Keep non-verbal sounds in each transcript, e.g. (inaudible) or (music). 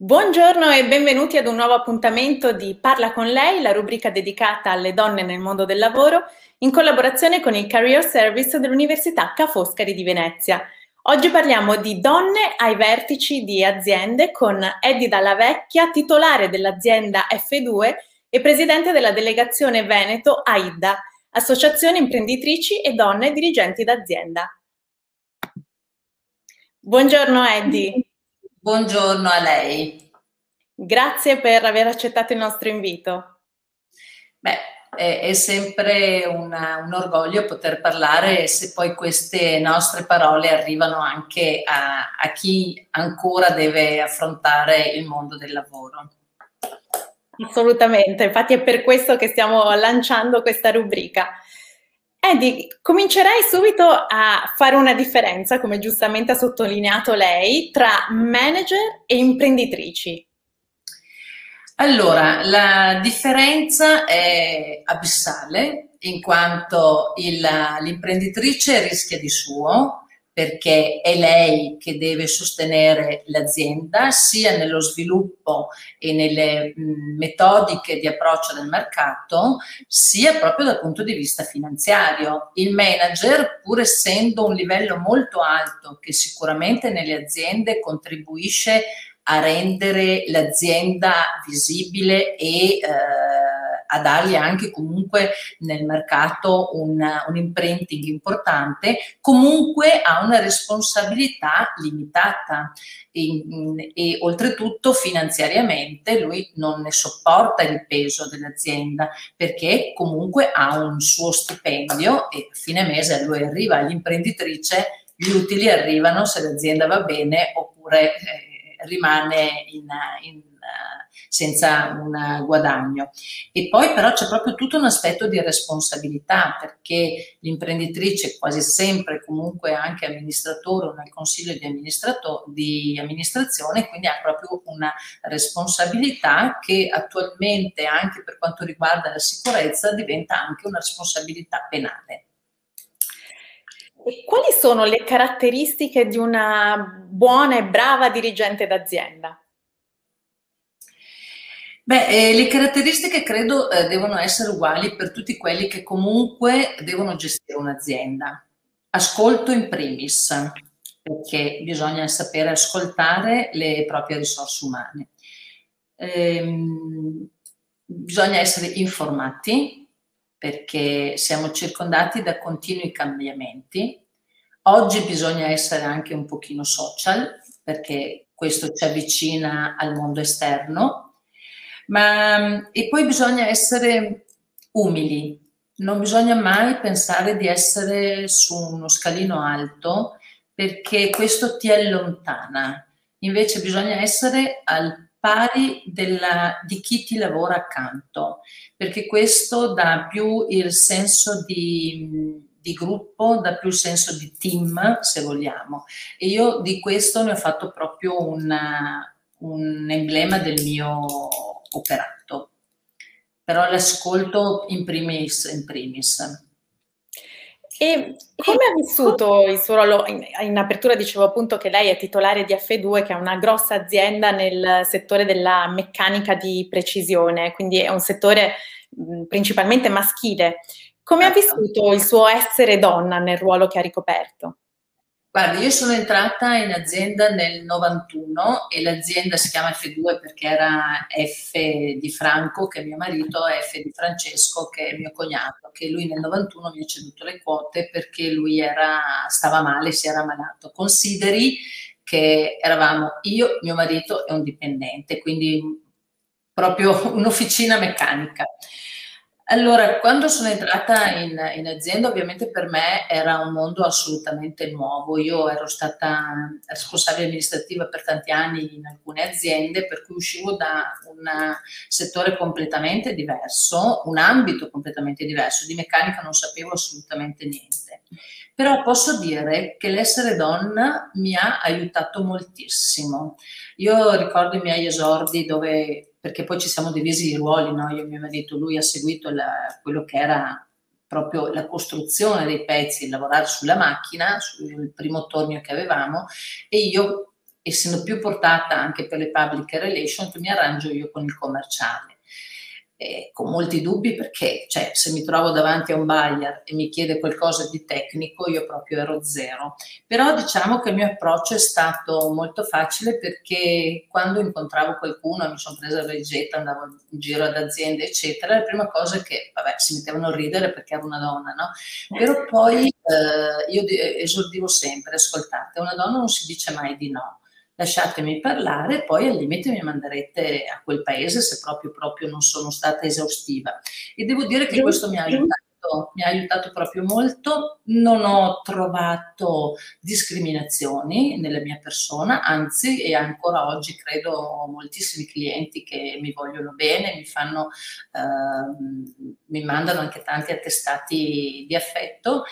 Buongiorno e benvenuti ad un nuovo appuntamento di Parla con lei, la rubrica dedicata alle donne nel mondo del lavoro, in collaborazione con il Career Service dell'Università Ca' Foscari di Venezia. Oggi parliamo di donne ai vertici di aziende con Eddie Dalla Vecchia, titolare dell'azienda F2 e presidente della delegazione Veneto AIDA, Associazione Imprenditrici e Donne Dirigenti d'Azienda. Buongiorno Eddie. Buongiorno a lei. Grazie per aver accettato il nostro invito. Beh, è, è sempre una, un orgoglio poter parlare se poi queste nostre parole arrivano anche a, a chi ancora deve affrontare il mondo del lavoro. Assolutamente, infatti è per questo che stiamo lanciando questa rubrica. Eddie, comincerei subito a fare una differenza, come giustamente ha sottolineato lei, tra manager e imprenditrici. Allora, la differenza è abissale in quanto il, l'imprenditrice rischia di suo, perché è lei che deve sostenere l'azienda sia nello sviluppo e nelle metodiche di approccio del mercato, sia proprio dal punto di vista finanziario. Il manager, pur essendo un livello molto alto che sicuramente nelle aziende contribuisce a rendere l'azienda visibile e eh, a dargli anche comunque nel mercato un, un imprinting importante, comunque ha una responsabilità limitata. E, e oltretutto finanziariamente lui non ne sopporta il peso dell'azienda perché comunque ha un suo stipendio e a fine mese lui arriva all'imprenditrice gli utili arrivano se l'azienda va bene oppure eh, rimane in, in senza un guadagno. E poi però c'è proprio tutto un aspetto di responsabilità perché l'imprenditrice quasi sempre comunque anche amministratore o nel consiglio di, di amministrazione, quindi ha proprio una responsabilità che attualmente anche per quanto riguarda la sicurezza diventa anche una responsabilità penale. E quali sono le caratteristiche di una buona e brava dirigente d'azienda? Beh, eh, le caratteristiche credo eh, devono essere uguali per tutti quelli che comunque devono gestire un'azienda. Ascolto in primis, perché bisogna sapere ascoltare le proprie risorse umane. Ehm, bisogna essere informati, perché siamo circondati da continui cambiamenti. Oggi bisogna essere anche un pochino social, perché questo ci avvicina al mondo esterno ma, e poi bisogna essere umili, non bisogna mai pensare di essere su uno scalino alto perché questo ti allontana. Invece bisogna essere al pari della, di chi ti lavora accanto, perché questo dà più il senso di, di gruppo, dà più il senso di team, se vogliamo. E io di questo ne ho fatto proprio una, un emblema del mio operato. Però l'ascolto in primis. In primis. E come ha vissuto il suo ruolo? In, in, apertura dicevo appunto che lei è titolare di F2, che è una grossa azienda nel settore della meccanica di precisione, quindi è un settore mh, principalmente maschile. Come ha certo. vissuto il suo essere donna nel ruolo che ha ricoperto? Guardi, io sono entrata in azienda nel 91 e l'azienda si chiama F2 perché era F di Franco, che è mio marito, F di Francesco, che è mio cognato, che lui nel 91 mi ha ceduto le quote perché lui era, stava male, si era malato. Consideri che eravamo io, mio marito e un dipendente, quindi proprio un'officina meccanica. Allora, quando sono entrata in, in, azienda, ovviamente per me era un mondo assolutamente nuovo. Io ero stata responsabile amministrativa per tanti anni in alcune aziende, per cui uscivo da un settore completamente diverso, un ambito completamente diverso. Di meccanica non sapevo assolutamente niente. Però posso dire che l'essere donna mi ha aiutato moltissimo. Io ricordo i miei esordi dove perché poi ci siamo divisi i ruoli, no? io e mio marito, lui ha seguito la, quello che era proprio la costruzione dei pezzi, lavorare sulla macchina, sul primo tornio che avevamo, e io, essendo più portata anche per le public relations, mi arrangio io con il commerciale eh, con molti dubbi perché cioè, se mi trovo davanti a un buyer e mi chiede qualcosa di tecnico io proprio ero zero. Però diciamo che il mio approccio è stato molto facile perché quando incontravo qualcuno, mi sono presa la leggetta, andavo in giro ad aziende eccetera, la prima cosa è che vabbè si mettevano a ridere perché ero una donna, no? Però poi eh, io esordivo sempre, ascoltate, una donna non si dice mai di no lasciatemi parlare poi al limite mi manderete a quel paese se proprio, proprio non sono stata esaustiva. E devo dire che questo mi ha aiutato, mi ha aiutato proprio molto, non ho trovato discriminazioni nella mia persona, anzi e ancora oggi credo ho moltissimi clienti che mi vogliono bene, mi fanno, eh, mi mandano anche tanti attestati di affetto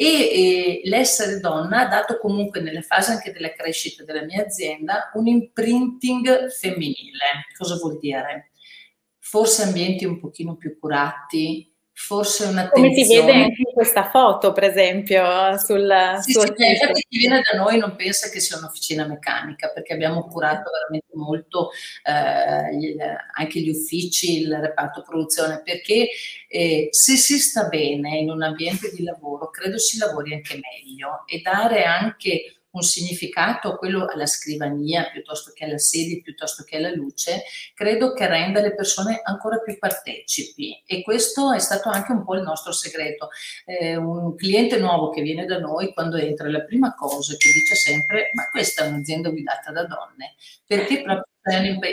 e, e l'essere donna ha dato comunque nelle fasi anche della crescita della mia azienda un imprinting femminile. Cosa vuol dire? Forse ambienti un pochino più curati, forse un'attenzione. Come si vede anche in questa foto, per esempio, sul sì, suo sì, infatti chi viene da noi non pensa che sia un'officina meccanica, perché abbiamo curato veramente molto eh, gli, anche gli uffici, il reparto produzione, perché eh, se si sta bene in un ambiente di lavoro, credo si lavori anche meglio e dare anche un significato, quello alla scrivania piuttosto che alla sedia, piuttosto che alla luce, credo che renda le persone ancora più partecipi e questo è stato anche un po' il nostro segreto. Eh, un cliente nuovo che viene da noi, quando entra, la prima cosa che dice sempre, ma questa è un'azienda guidata da donne, perché proprio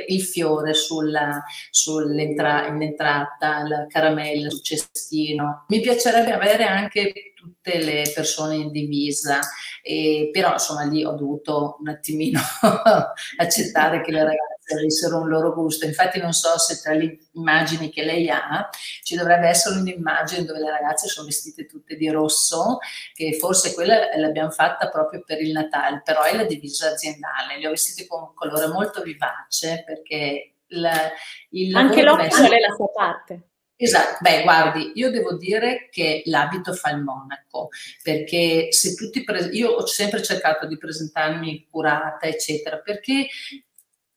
il fiore sulla, sull'entrata, la caramella sul cestino. Mi piacerebbe avere anche tutte le persone in divisa, e, però insomma lì ho dovuto un attimino (laughs) accettare che le ragazze avessero un loro gusto. Infatti non so se tra le immagini che lei ha ci dovrebbe essere un'immagine dove le ragazze sono vestite tutte di rosso, che forse quella l'abbiamo fatta proprio per il Natale, però è la divisa aziendale, le ho vestite con un colore molto vivace perché la, il Anche l'occhio è la sua parte. Esatto, beh guardi, io devo dire che l'abito fa il monaco, perché se tutti, pre- io ho sempre cercato di presentarmi curata, eccetera, perché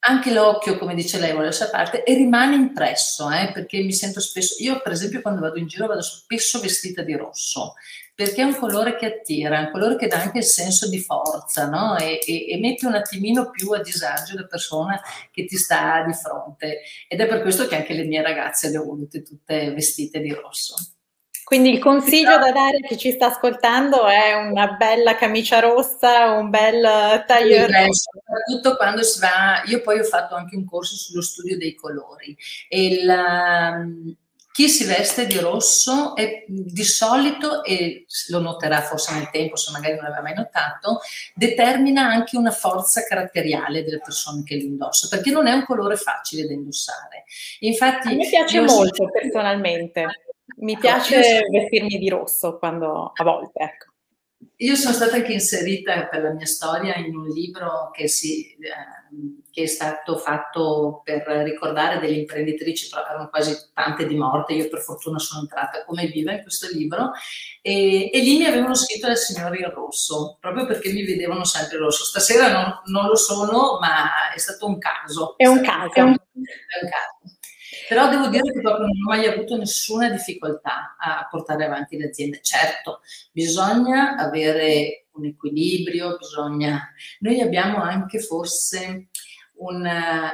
anche l'occhio, come dice lei, vuole la sua parte e rimane impresso, eh, perché mi sento spesso, io per esempio quando vado in giro vado spesso vestita di rosso, perché è un colore che attira, è un colore che dà anche il senso di forza, no? E, e, e, mette un attimino più a disagio la persona che ti sta di fronte. Ed è per questo che anche le mie ragazze le ho volute tutte vestite di rosso. Quindi il consiglio da dare a chi ci sta ascoltando è una bella camicia rossa, un bel taglio rosso. Soprattutto quando si va, io poi ho fatto anche un corso sullo studio dei colori e la, chi si veste di rosso è di solito, e lo noterà forse nel tempo se magari non l'aveva mai notato, determina anche una forza caratteriale delle persone che li indossa, perché non è un colore facile da indossare. Infatti, a me piace molto so... personalmente mi piace sono... vestirmi di rosso quando a volte, ecco. Io sono stata anche inserita per la mia storia in un libro che, si, eh, che, è stato fatto per ricordare delle imprenditrici, però erano quasi tante di morte, io per fortuna sono entrata come viva in questo libro e, e lì mi avevano scritto la signora in rosso, proprio perché mi vedevano sempre rosso. Stasera non, non lo sono, ma è stato un caso. È un caso. È un, è un caso. Però devo dire che proprio non ho mai avuto nessuna difficoltà a portare avanti le aziende. Certo, bisogna avere un equilibrio, bisogna... Noi abbiamo anche forse un,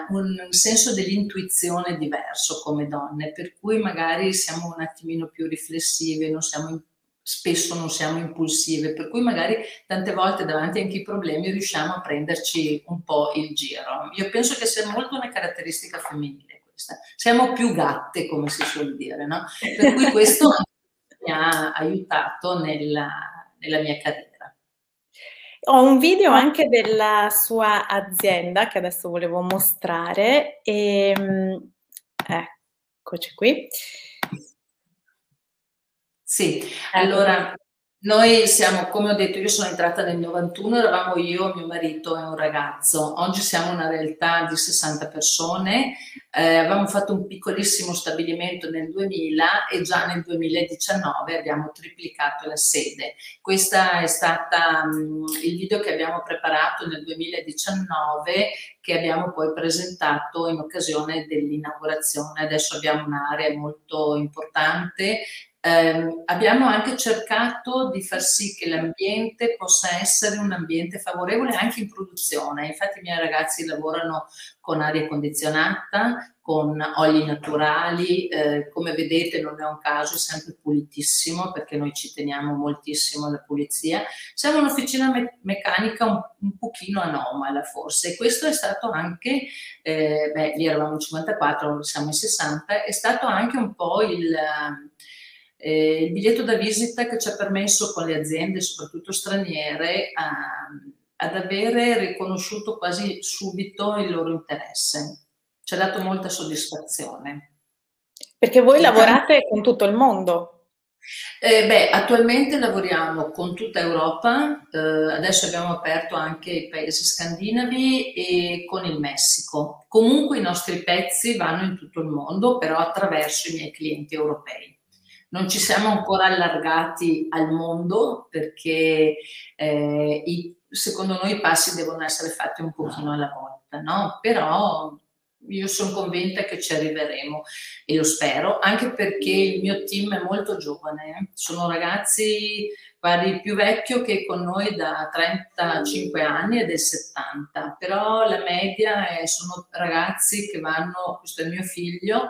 un, senso dell'intuizione diverso come donne, per cui magari siamo un attimino più riflessive, non siamo, spesso non siamo impulsive, per cui magari tante volte davanti anche ai problemi riusciamo a prenderci un po' il giro. Io penso che sia molto una caratteristica femminile questa. Siamo più gatte, come si suol dire, no? Per cui questo mi ha aiutato nella, nella mia carriera. Ho un video anche della sua azienda che adesso volevo mostrare. E, ehm, eccoci qui. Sì, allora noi siamo, come ho detto, io sono entrata nel 91, eravamo io, mio marito e un ragazzo. Oggi siamo una realtà di 60 persone. Eh, avevamo fatto un piccolissimo stabilimento nel 2000 e già nel 2019 abbiamo triplicato la sede. Questo è stato um, il video che abbiamo preparato nel 2019 che abbiamo poi presentato in occasione dell'inaugurazione. Adesso abbiamo un'area molto importante eh, abbiamo anche cercato di far sì che l'ambiente possa essere un ambiente favorevole anche in produzione. Infatti i miei ragazzi lavorano con aria condizionata, con oli naturali, eh, come vedete non è un caso, è sempre pulitissimo perché noi ci teniamo moltissimo alla pulizia. Siamo un'officina me- meccanica un, un, pochino anomala forse e questo è stato anche, eh, beh lì eravamo in 54, ora siamo in 60, è stato anche un po' il eh, il biglietto da visita che ci ha permesso con le aziende, soprattutto straniere, a, ad avere riconosciuto quasi subito il loro interesse. Ci ha dato molta soddisfazione. Perché voi lavorate con tutto il mondo? Eh, beh, attualmente lavoriamo con tutta Europa, eh, adesso abbiamo aperto anche i paesi scandinavi e con il Messico. Comunque i nostri pezzi vanno in tutto il mondo, però attraverso i miei clienti europei. Non ci siamo ancora allargati al mondo perché eh, i, secondo noi i passi devono essere fatti un pochino alla volta, no? Però io sono convinta che ci arriveremo e lo spero, anche perché il mio team è molto giovane, eh. sono ragazzi guardi, più vecchio che con noi da 35 anni ed è 70, però la media è, sono ragazzi che vanno, questo è mio figlio,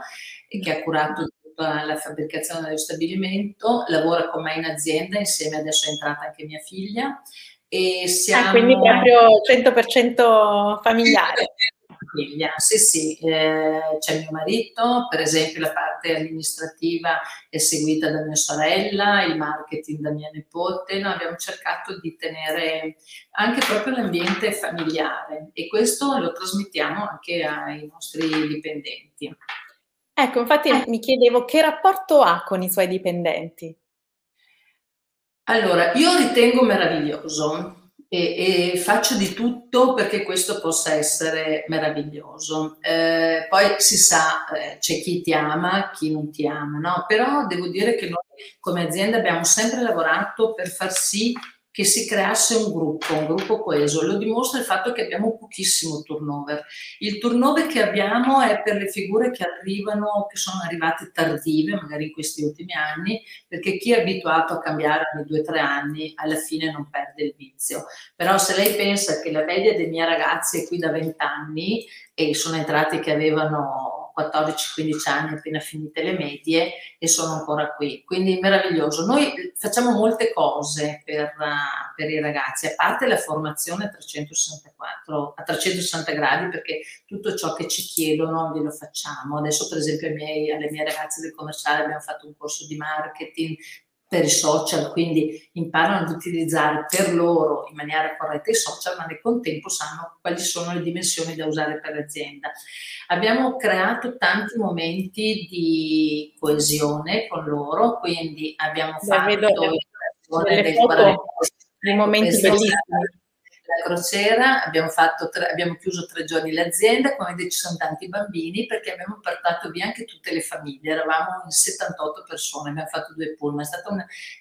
e che ha curato la fabbricazione dello stabilimento, lavora con me in azienda, insieme adesso è entrata anche mia figlia. E siamo... Ah, quindi proprio 100% familiare. Famiglia. Sì, sì, eh, c'è mio marito, per esempio la parte amministrativa è seguita da mia sorella, il marketing da mia nipote, no, abbiamo cercato di tenere anche proprio l'ambiente familiare e questo lo trasmettiamo anche ai nostri dipendenti. Ecco, infatti eh. mi chiedevo che rapporto ha con i suoi dipendenti? Allora, io ritengo meraviglioso e, e faccio di tutto perché questo possa essere meraviglioso. Eh, poi si sa, eh, c'è chi ti ama, chi non ti ama, no? Però devo dire che noi come azienda abbiamo sempre lavorato per far sì che si creasse un gruppo, un gruppo coeso. Lo dimostra il fatto che abbiamo pochissimo turnover. Il turnover che abbiamo è per le figure che arrivano, che sono arrivate tardive, magari in questi ultimi anni, perché chi è abituato a cambiare ogni due o tre anni, alla fine non perde il vizio. Però se lei pensa che la media dei miei ragazzi è qui da 20 anni e sono entrati che avevano 14-15 anni appena finite le medie e sono ancora qui. Quindi meraviglioso. Noi facciamo molte cose per, per i ragazzi, a parte la formazione a 364, a 360 gradi, perché tutto ciò che ci chiedono glielo facciamo. Adesso per esempio miei, alle mie ragazze del commerciale abbiamo fatto un corso di marketing, per i social, quindi imparano ad utilizzare per loro in maniera corretta i social, ma nel contempo sanno quali sono le dimensioni da usare per l'azienda. Abbiamo creato tanti momenti di coesione con loro, quindi abbiamo fatto vedo, delle foto, dei momenti bellissimi la crociera, abbiamo, tre, abbiamo, chiuso tre giorni l'azienda, come vedete ci sono tanti bambini perché abbiamo portato via anche tutte le famiglie, eravamo in 78 persone, abbiamo fatto due pullman, è stata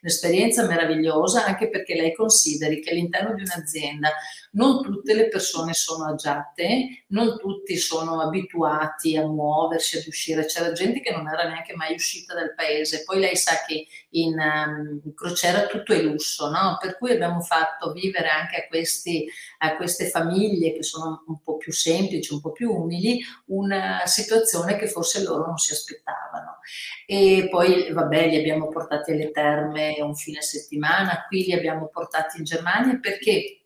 un'esperienza meravigliosa anche perché lei consideri che all'interno di un'azienda non tutte le persone sono agiate, non tutti sono abituati a muoversi, ad uscire, c'era gente che non era neanche mai uscita dal paese, poi lei sa che in, um, in crociera tutto è lusso, no? per cui abbiamo fatto vivere anche a questi a queste famiglie che sono un po' più semplici, un po' più umili, una situazione che forse loro non si aspettavano. E poi, vabbè, li abbiamo portati alle terme un fine settimana, qui li abbiamo portati in Germania perché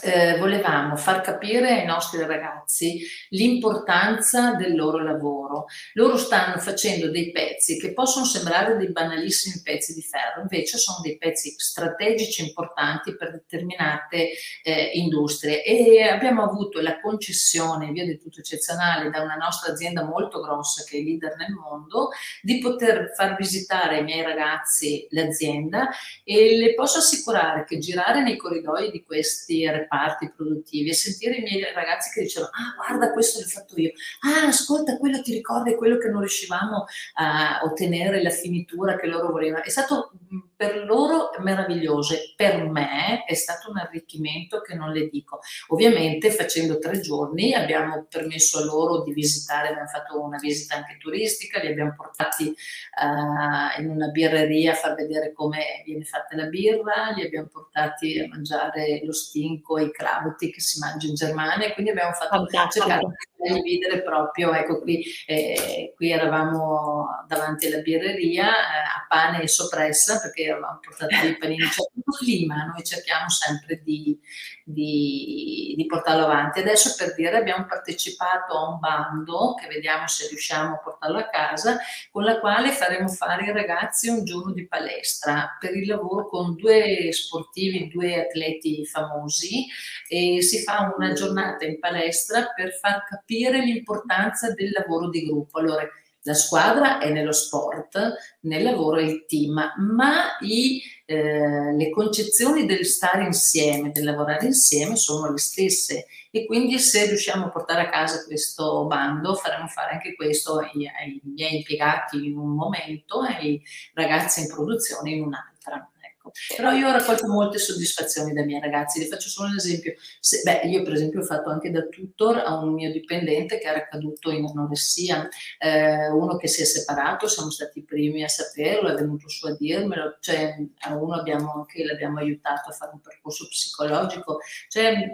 eh, volevamo far capire ai nostri ragazzi l'importanza del loro lavoro. Loro stanno facendo dei pezzi che possono sembrare dei banalissimi pezzi di ferro, invece sono dei pezzi strategici importanti per determinate eh, industrie e abbiamo avuto la concessione, via di tutto eccezionale, da una nostra azienda molto grossa che è leader nel mondo, di poter far visitare ai miei ragazzi l'azienda e le posso assicurare che girare nei corridoi di questi reparti produttivi e sentire i miei ragazzi che dicevano ah guarda questo l'ho fatto io, ah ascolta quello ti ricordi quello che non riuscivamo a ottenere la finitura che loro volevano, è stato per loro meraviglioso, per me è stato un arricchimento che non le dico. Ovviamente facendo tre giorni abbiamo permesso a loro di visitare, abbiamo fatto una visita anche turistica, li abbiamo portati uh, in una birreria a far vedere come viene fatta la birra, li abbiamo portati a mangiare lo stinco e i crauti che si mangia in Germania, quindi abbiamo fatto cercare di dividere proprio, ecco qui, eh, qui eravamo davanti alla birreria eh, a pane e soppressa perché avevamo portato dei panini, cioè un clima noi cerchiamo sempre di, di, di, portarlo avanti. Adesso per dire abbiamo partecipato a un bando che vediamo se riusciamo a portarlo a casa, con la quale faremo fare ai ragazzi un giorno di palestra per il lavoro con due sportivi, due atleti famosi e si fa una giornata in palestra per far capire l'importanza del lavoro di gruppo. Allora, la squadra è nello sport, nel lavoro è il team, ma i, eh, le concezioni del stare insieme, del lavorare insieme sono le stesse e quindi se riusciamo a portare a casa questo bando faremo fare anche questo ai, ai miei impiegati in un momento e ai ragazzi in produzione in un'altra. Ecco. Però io ho raccolto molte soddisfazioni dai miei ragazzi, vi faccio solo un esempio. Se, beh, io per esempio ho fatto anche da tutor a un mio dipendente che era caduto in anoressia, eh, uno che si è separato, siamo stati i primi a saperlo, è venuto su a dirmelo, cioè a uno abbiamo anche, l'abbiamo aiutato a fare un percorso psicologico, cioè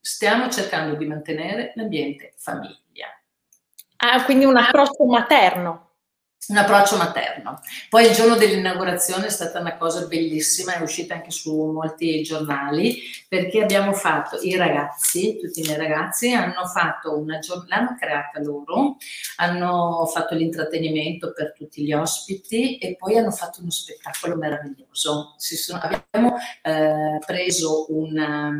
stiamo cercando di mantenere l'ambiente famiglia. Ah, quindi un approccio materno un approccio materno. Poi il giorno dell'inaugurazione è stata una cosa bellissima, è uscita anche su molti giornali, perché abbiamo fatto, i ragazzi, tutti i miei ragazzi, hanno fatto una giornata, l'hanno creata loro, hanno fatto l'intrattenimento per tutti gli ospiti e poi hanno fatto uno spettacolo meraviglioso. Sono, abbiamo eh, preso una,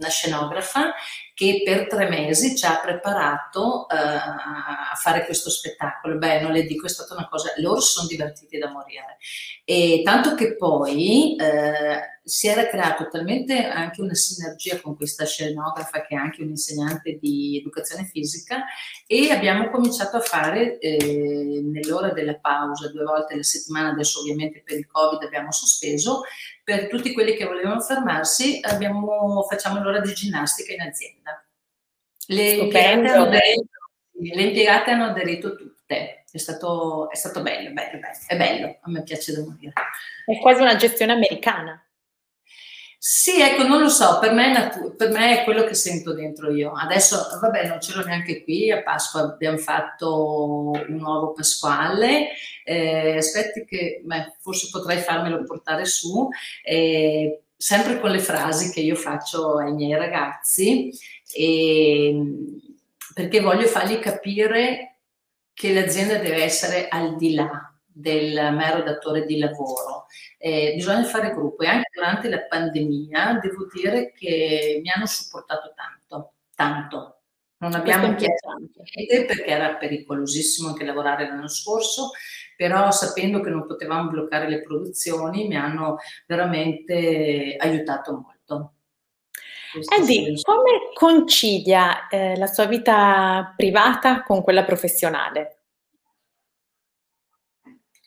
una scenografa che per tre mesi ci ha preparato uh, a fare questo spettacolo. Beh, non le dico, è stata una cosa, loro sono divertiti da morire. E tanto che poi uh, si era creato talmente anche una sinergia con questa scenografa che è anche un'insegnante di educazione fisica e abbiamo cominciato a fare eh, nell'ora della pausa, due volte alla settimana, adesso ovviamente per il Covid abbiamo sospeso, per tutti quelli che volevano fermarsi abbiamo, facciamo l'ora di ginnastica in azienda. Le impiegate, aderito, le impiegate, hanno aderito, tutte, è stato, è stato bello, bello, bello, è bello, a me piace da morire. È quasi una gestione americana. Sì, ecco, non lo so, per me, natu- per me, è quello che sento dentro io. Adesso, vabbè, non ce l'ho neanche qui, a Pasqua abbiamo fatto un nuovo Pasquale, eh, aspetti che beh, forse potrei farmelo portare su, eh, sempre con le frasi che io faccio ai miei ragazzi, e, perché voglio fargli capire che l'azienda deve essere al di là del mero datore di lavoro. Eh, bisogna fare gruppo e anche durante la pandemia devo dire che mi hanno supportato tanto, tanto. Non abbiamo chiesto niente perché era pericolosissimo anche lavorare l'anno scorso, però sapendo che non potevamo bloccare le produzioni mi hanno veramente aiutato molto. Eddie, come concilia eh, la sua vita privata con quella professionale?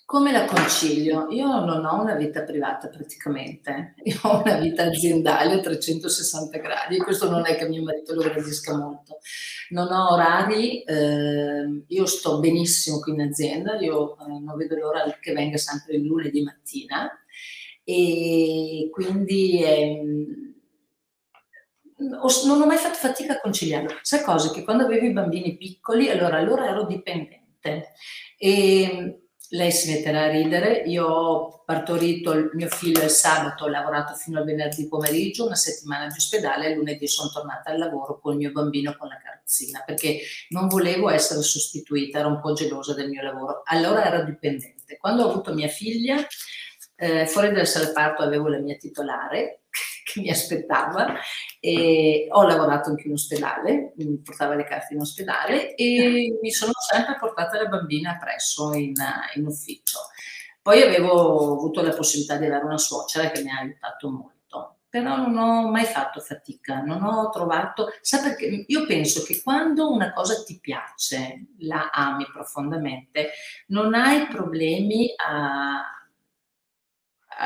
Come la concilio? Io non ho una vita privata praticamente, (laughs) io ho una vita aziendale a 360 gradi, questo non è che mio marito lo gradisca molto. Non ho orari, eh, io sto benissimo qui in azienda, io eh, non vedo l'ora che venga sempre il lunedì mattina e quindi eh, non ho mai fatto fatica a conciliarlo. Sai cose che quando avevo i bambini piccoli, allora allora ero dipendente e lei si metterà a ridere. Io ho partorito il mio figlio il sabato, ho lavorato fino al venerdì pomeriggio, una settimana di ospedale e lunedì sono tornata al lavoro con il mio bambino con la carrozzina perché non volevo essere sostituita, ero un po' gelosa del mio lavoro. Allora ero dipendente. Quando ho avuto mia figlia, eh, fuori dal sala parto avevo la mia titolare che mi aspettava e ho lavorato anche in ospedale, mi portava le carte in ospedale e mi sono sempre portata la bambina presso in, in ufficio. Poi avevo avuto la possibilità di avere una suocera che mi ha aiutato molto, però non ho mai fatto fatica, non ho trovato, sa perché io penso che quando una cosa ti piace, la ami profondamente, non hai problemi a,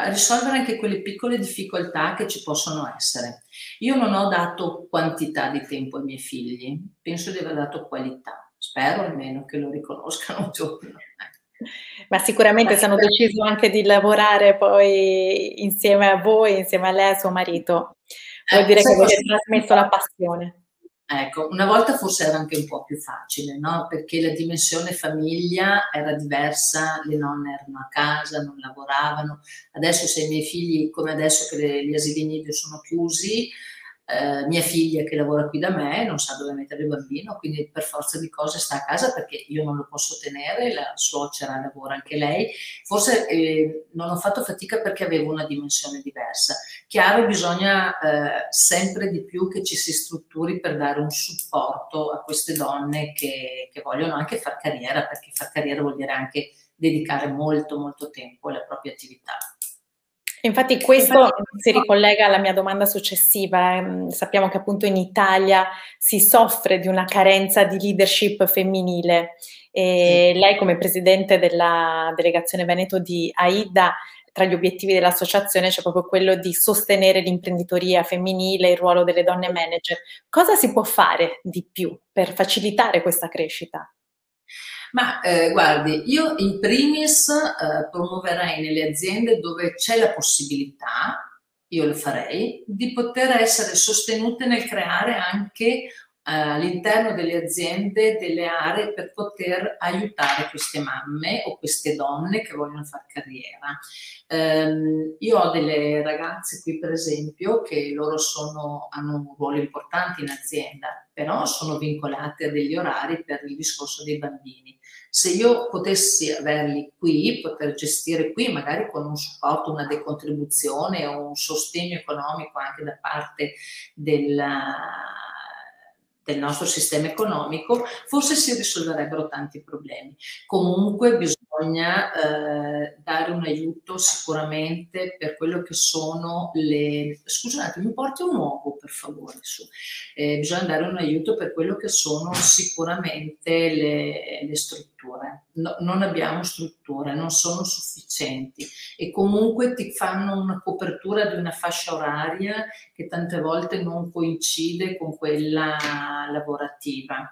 risolvere anche quelle piccole difficoltà che ci possono essere. Io non ho dato quantità di tempo ai miei figli, penso di aver dato qualità, spero almeno che lo riconoscano un giorno. Ma sicuramente se hanno deciso anche di lavorare poi insieme a voi, insieme a lei e a suo marito, vuol eh, dire che avete trasmesso la passione. Ecco, una volta forse era anche un po' più facile, no? Perché la dimensione famiglia era diversa, le nonne erano a casa, non lavoravano. Adesso se i miei figli, come adesso che gli asili nido sono chiusi, eh, mia figlia che lavora qui da me non sa dove mettere il bambino, quindi per forza di cose sta a casa perché io non lo posso tenere, la suocera lavora anche lei. Forse eh, non ho fatto fatica perché avevo una dimensione diversa. Chiaro, bisogna eh, sempre di più che ci si strutturi per dare un supporto a queste donne che, che vogliono anche fare carriera, perché fare carriera vuol dire anche dedicare molto, molto tempo alla propria attività. Infatti questo Infatti, si ricollega alla mia domanda successiva. Mm, sappiamo che appunto in Italia si soffre di una carenza di leadership femminile e lei come presidente della delegazione Veneto di AIDA tra gli obiettivi dell'associazione c'è proprio quello di sostenere l'imprenditoria femminile, il ruolo delle donne manager. Cosa si può fare di più per facilitare questa crescita? Ma eh, guardi, io in primis eh, promuoverei nelle aziende dove c'è la possibilità, io lo farei, di poter essere sostenute nel creare anche all'interno delle aziende delle aree per poter aiutare queste mamme o queste donne che vogliono fare carriera. Um, io ho delle ragazze qui per esempio che loro sono, hanno un ruolo importante in azienda, però sono vincolate a degli orari per il discorso dei bambini. Se io potessi averli qui, poter gestire qui, magari con un supporto, una decontribuzione o un sostegno economico anche da parte della del nostro sistema economico, forse si risolverebbero tanti problemi. Comunque bisogna eh, dare un aiuto sicuramente per quello che sono le... Scusate, mi porti un uovo per favore su. Eh, bisogna dare un aiuto per quello che sono sicuramente le, le strutture. No, non abbiamo strutture, non sono sufficienti e comunque ti fanno una copertura di una fascia oraria che tante volte non coincide con quella lavorativa.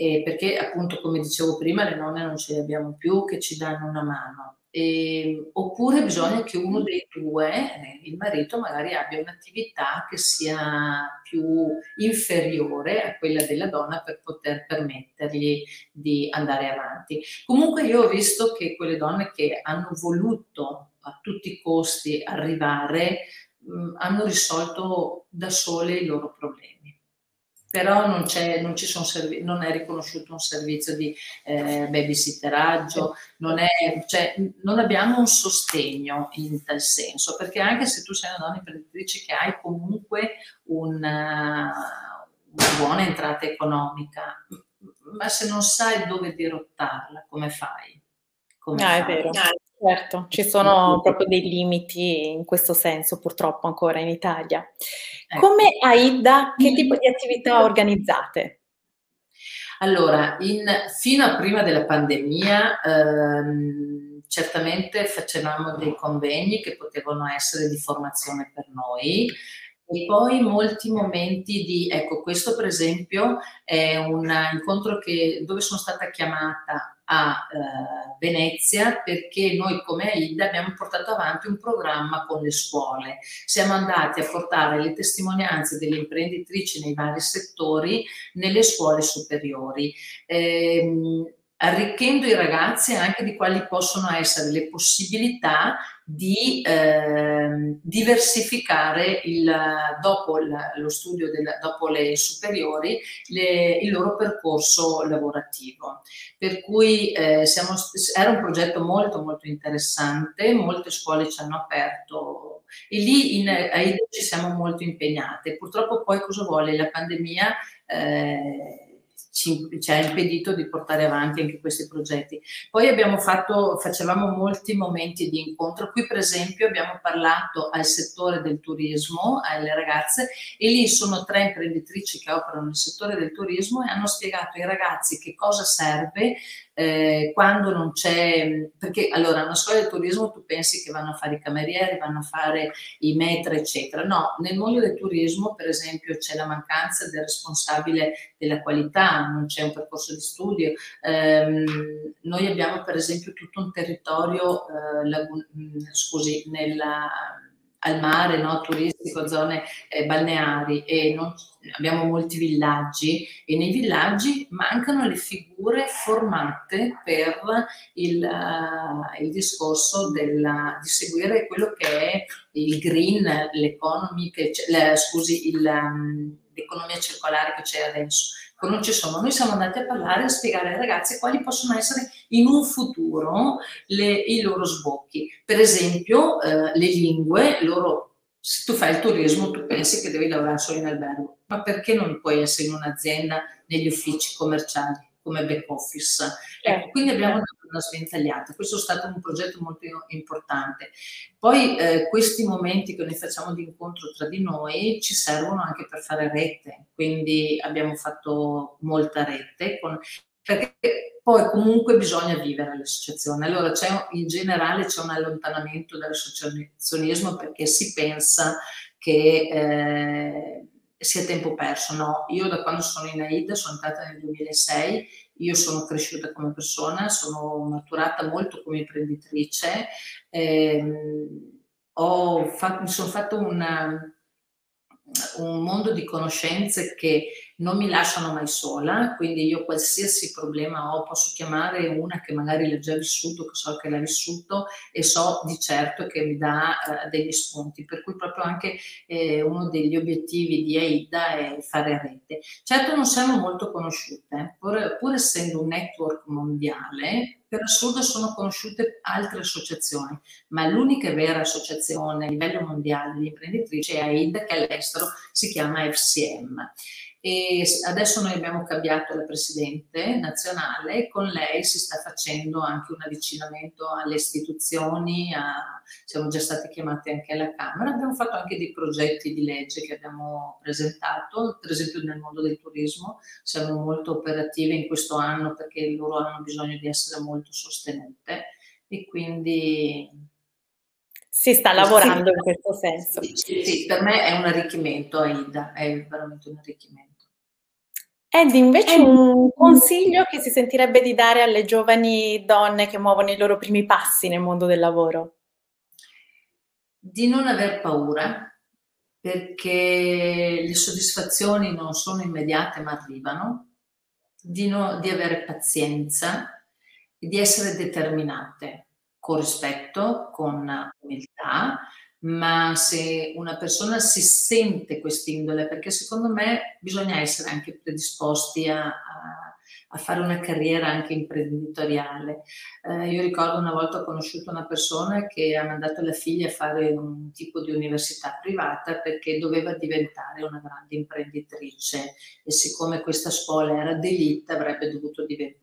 Eh, perché appunto, come dicevo prima, le nonne non ce le abbiamo più che ci danno una mano. E, oppure bisogna che uno dei due, eh, il marito, magari abbia un'attività che sia più inferiore a quella della donna per poter permettergli di andare avanti. Comunque io ho visto che quelle donne che hanno voluto a tutti i costi arrivare mh, hanno risolto da sole i loro problemi però non, non, servi- non, è riconosciuto un servizio di eh, babysitteraggio, non, è, cioè, non, abbiamo un sostegno in tal senso, perché anche se tu sei una donna imprenditrice che hai comunque una, una buona entrata economica, ma se non sai dove dirottarla, come fai? Come ah, fai? è vero. Certo, ci sono proprio dei limiti in questo senso purtroppo ancora in Italia. Ecco. Come AIDA, che tipo di attività organizzate? Allora, in, fino a prima della pandemia ehm, certamente facevamo dei convegni che potevano essere di formazione per noi, e poi molti momenti di, ecco questo per esempio è un incontro che, dove sono stata chiamata a eh, Venezia perché noi come AIDA abbiamo portato avanti un programma con le scuole. Siamo andati a portare le testimonianze delle imprenditrici nei vari settori nelle scuole superiori. Eh, arricchendo i ragazzi anche di quali possono essere le possibilità di eh, diversificare il, dopo il, lo studio, del, dopo le superiori, le, il loro percorso lavorativo. Per cui eh, siamo, era un progetto molto molto interessante, molte scuole ci hanno aperto e lì in AIDA ci siamo molto impegnate. Purtroppo poi cosa vuole la pandemia? Eh, ci, ci, ha impedito di portare avanti anche questi progetti. Poi abbiamo fatto, facevamo molti momenti di incontro, qui per esempio abbiamo parlato al settore del turismo, alle ragazze, e lì sono tre imprenditrici che operano nel settore del turismo e hanno spiegato ai ragazzi che cosa serve eh, quando non c'è, perché allora una scuola del turismo tu pensi che vanno a fare i camerieri, vanno a fare i metri, eccetera. No, nel mondo del turismo, per esempio, c'è la mancanza del responsabile della qualità, non c'è un percorso di studio. Eh, noi abbiamo, per esempio, tutto un territorio, eh, lagun- scusi, nella al mare, no? turistico, zone eh, balneari e non, abbiamo molti villaggi e nei villaggi mancano le figure formate per il, uh, il discorso della, di seguire quello che è il green, l'economy, che, le, scusi, il, um, l'economia circolare che c'è adesso non ci sono. Noi siamo andati a parlare e a spiegare ai ragazzi quali possono essere in un futuro le, i loro sbocchi. Per esempio, eh, le lingue, loro, se tu fai il turismo, tu pensi che devi lavorare solo in albergo, ma perché non puoi essere in un'azienda negli uffici commerciali? Come back office. Ecco, quindi abbiamo dato una sventagliata. Questo è stato un progetto molto importante. Poi eh, questi momenti che noi facciamo di incontro tra di noi ci servono anche per fare rete, quindi abbiamo fatto molta rete con, perché poi comunque bisogna vivere l'associazione. Allora c'è, in generale c'è un allontanamento dall'associazionismo perché si pensa che eh, sia tempo perso, no. Io da quando sono in AIDA, sono entrata nel 2006, io sono cresciuta come persona, sono maturata molto come imprenditrice, ehm, fatto, mi sono fatto una, un mondo di conoscenze che non mi lasciano mai sola, quindi io qualsiasi problema ho posso chiamare una che magari l'ha già vissuto, che so che l'ha vissuto e so di certo che mi dà eh, degli spunti, per cui proprio anche eh, uno degli obiettivi di AIDA è fare rete. Certo non siamo molto conosciute, pur, pur essendo un network mondiale, per assurdo sono conosciute altre associazioni, ma l'unica vera associazione a livello mondiale di imprenditrici è AIDA che all'estero si chiama FCM e adesso noi abbiamo cambiato la presidente nazionale, con lei si sta facendo anche un avvicinamento alle istituzioni, a, siamo già stati chiamati anche alla Camera, abbiamo fatto anche dei progetti di legge che abbiamo presentato, per esempio nel mondo del turismo siamo molto operative in questo anno perché loro hanno bisogno di essere molto sostenute e quindi si sta lavorando sì, in questo senso. Sì, sì, per me è un arricchimento, Aida, è veramente un arricchimento. Ed invece un consiglio che si sentirebbe di dare alle giovani donne che muovono i loro primi passi nel mondo del lavoro? Di non aver paura, perché le soddisfazioni non sono immediate ma arrivano, di, no, di avere pazienza e di essere determinate con rispetto, con umiltà, ma se una persona si sente quest'indole, perché secondo me bisogna essere anche predisposti a, a, a fare una carriera anche imprenditoriale. Eh, io ricordo una volta ho conosciuto una persona che ha mandato la figlia a fare un tipo di università privata perché doveva diventare una grande imprenditrice e siccome questa scuola era d'elite avrebbe dovuto diventare,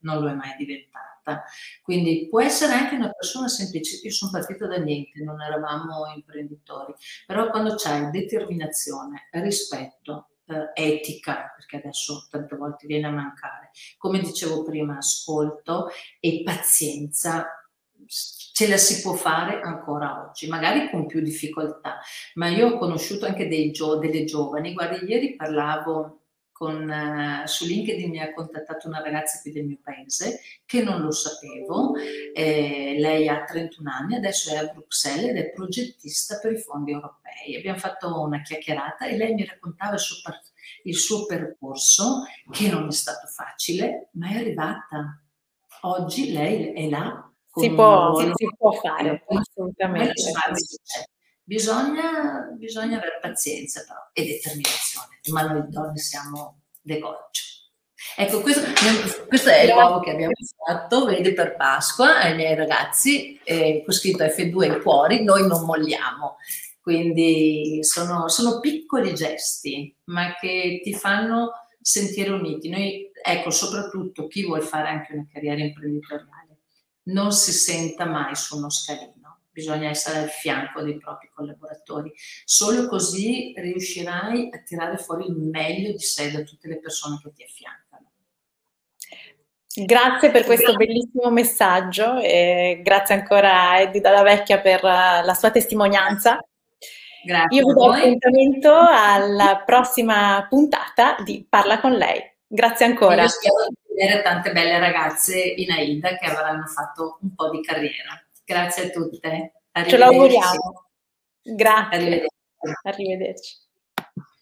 non lo è mai diventata. Quindi può essere anche una persona semplice. Io sono partita da niente, non eravamo imprenditori, però quando c'hai determinazione, rispetto, eh, etica, perché adesso tante volte viene a mancare, come dicevo prima, ascolto e pazienza, ce la si può fare ancora oggi, magari con più difficoltà, ma io ho conosciuto anche gio- delle giovani, guardi, ieri parlavo con, uh, su LinkedIn mi ha contattato una ragazza qui del mio paese che non lo sapevo, eh, lei ha 31 anni, adesso è a Bruxelles ed è progettista per i fondi europei. Abbiamo fatto una chiacchierata e lei mi raccontava il suo, il suo percorso che non è stato facile, ma è arrivata Oggi lei è là. Si può, si può fare, assolutamente. Bisogna, bisogna avere pazienza però, e determinazione, ma noi donne siamo decoggio. Ecco, questo, questo è il nuovo che abbiamo fatto, vedi, per Pasqua ai miei ragazzi, eh, ho scritto F2 in cuori, noi non molliamo. Quindi sono, sono, piccoli gesti, ma che ti fanno sentire uniti. Noi, ecco, soprattutto chi vuole fare anche una carriera imprenditoriale, non si senta mai su uno scalino, bisogna essere al fianco dei propri collaboratori. Solo così riuscirai a tirare fuori il meglio di sé da tutte le persone che ti affiancano. Grazie per questo bellissimo messaggio e grazie ancora a Eddie Dalla Vecchia per la sua testimonianza. Grazie Io vi do appuntamento alla prossima puntata di Parla con lei. Grazie ancora. Io spero di vedere tante belle ragazze in AIDA che avranno fatto un po' di carriera. Grazie a tutte. Ce lo auguriamo. Grazie. Arrivederci. Arrivederci.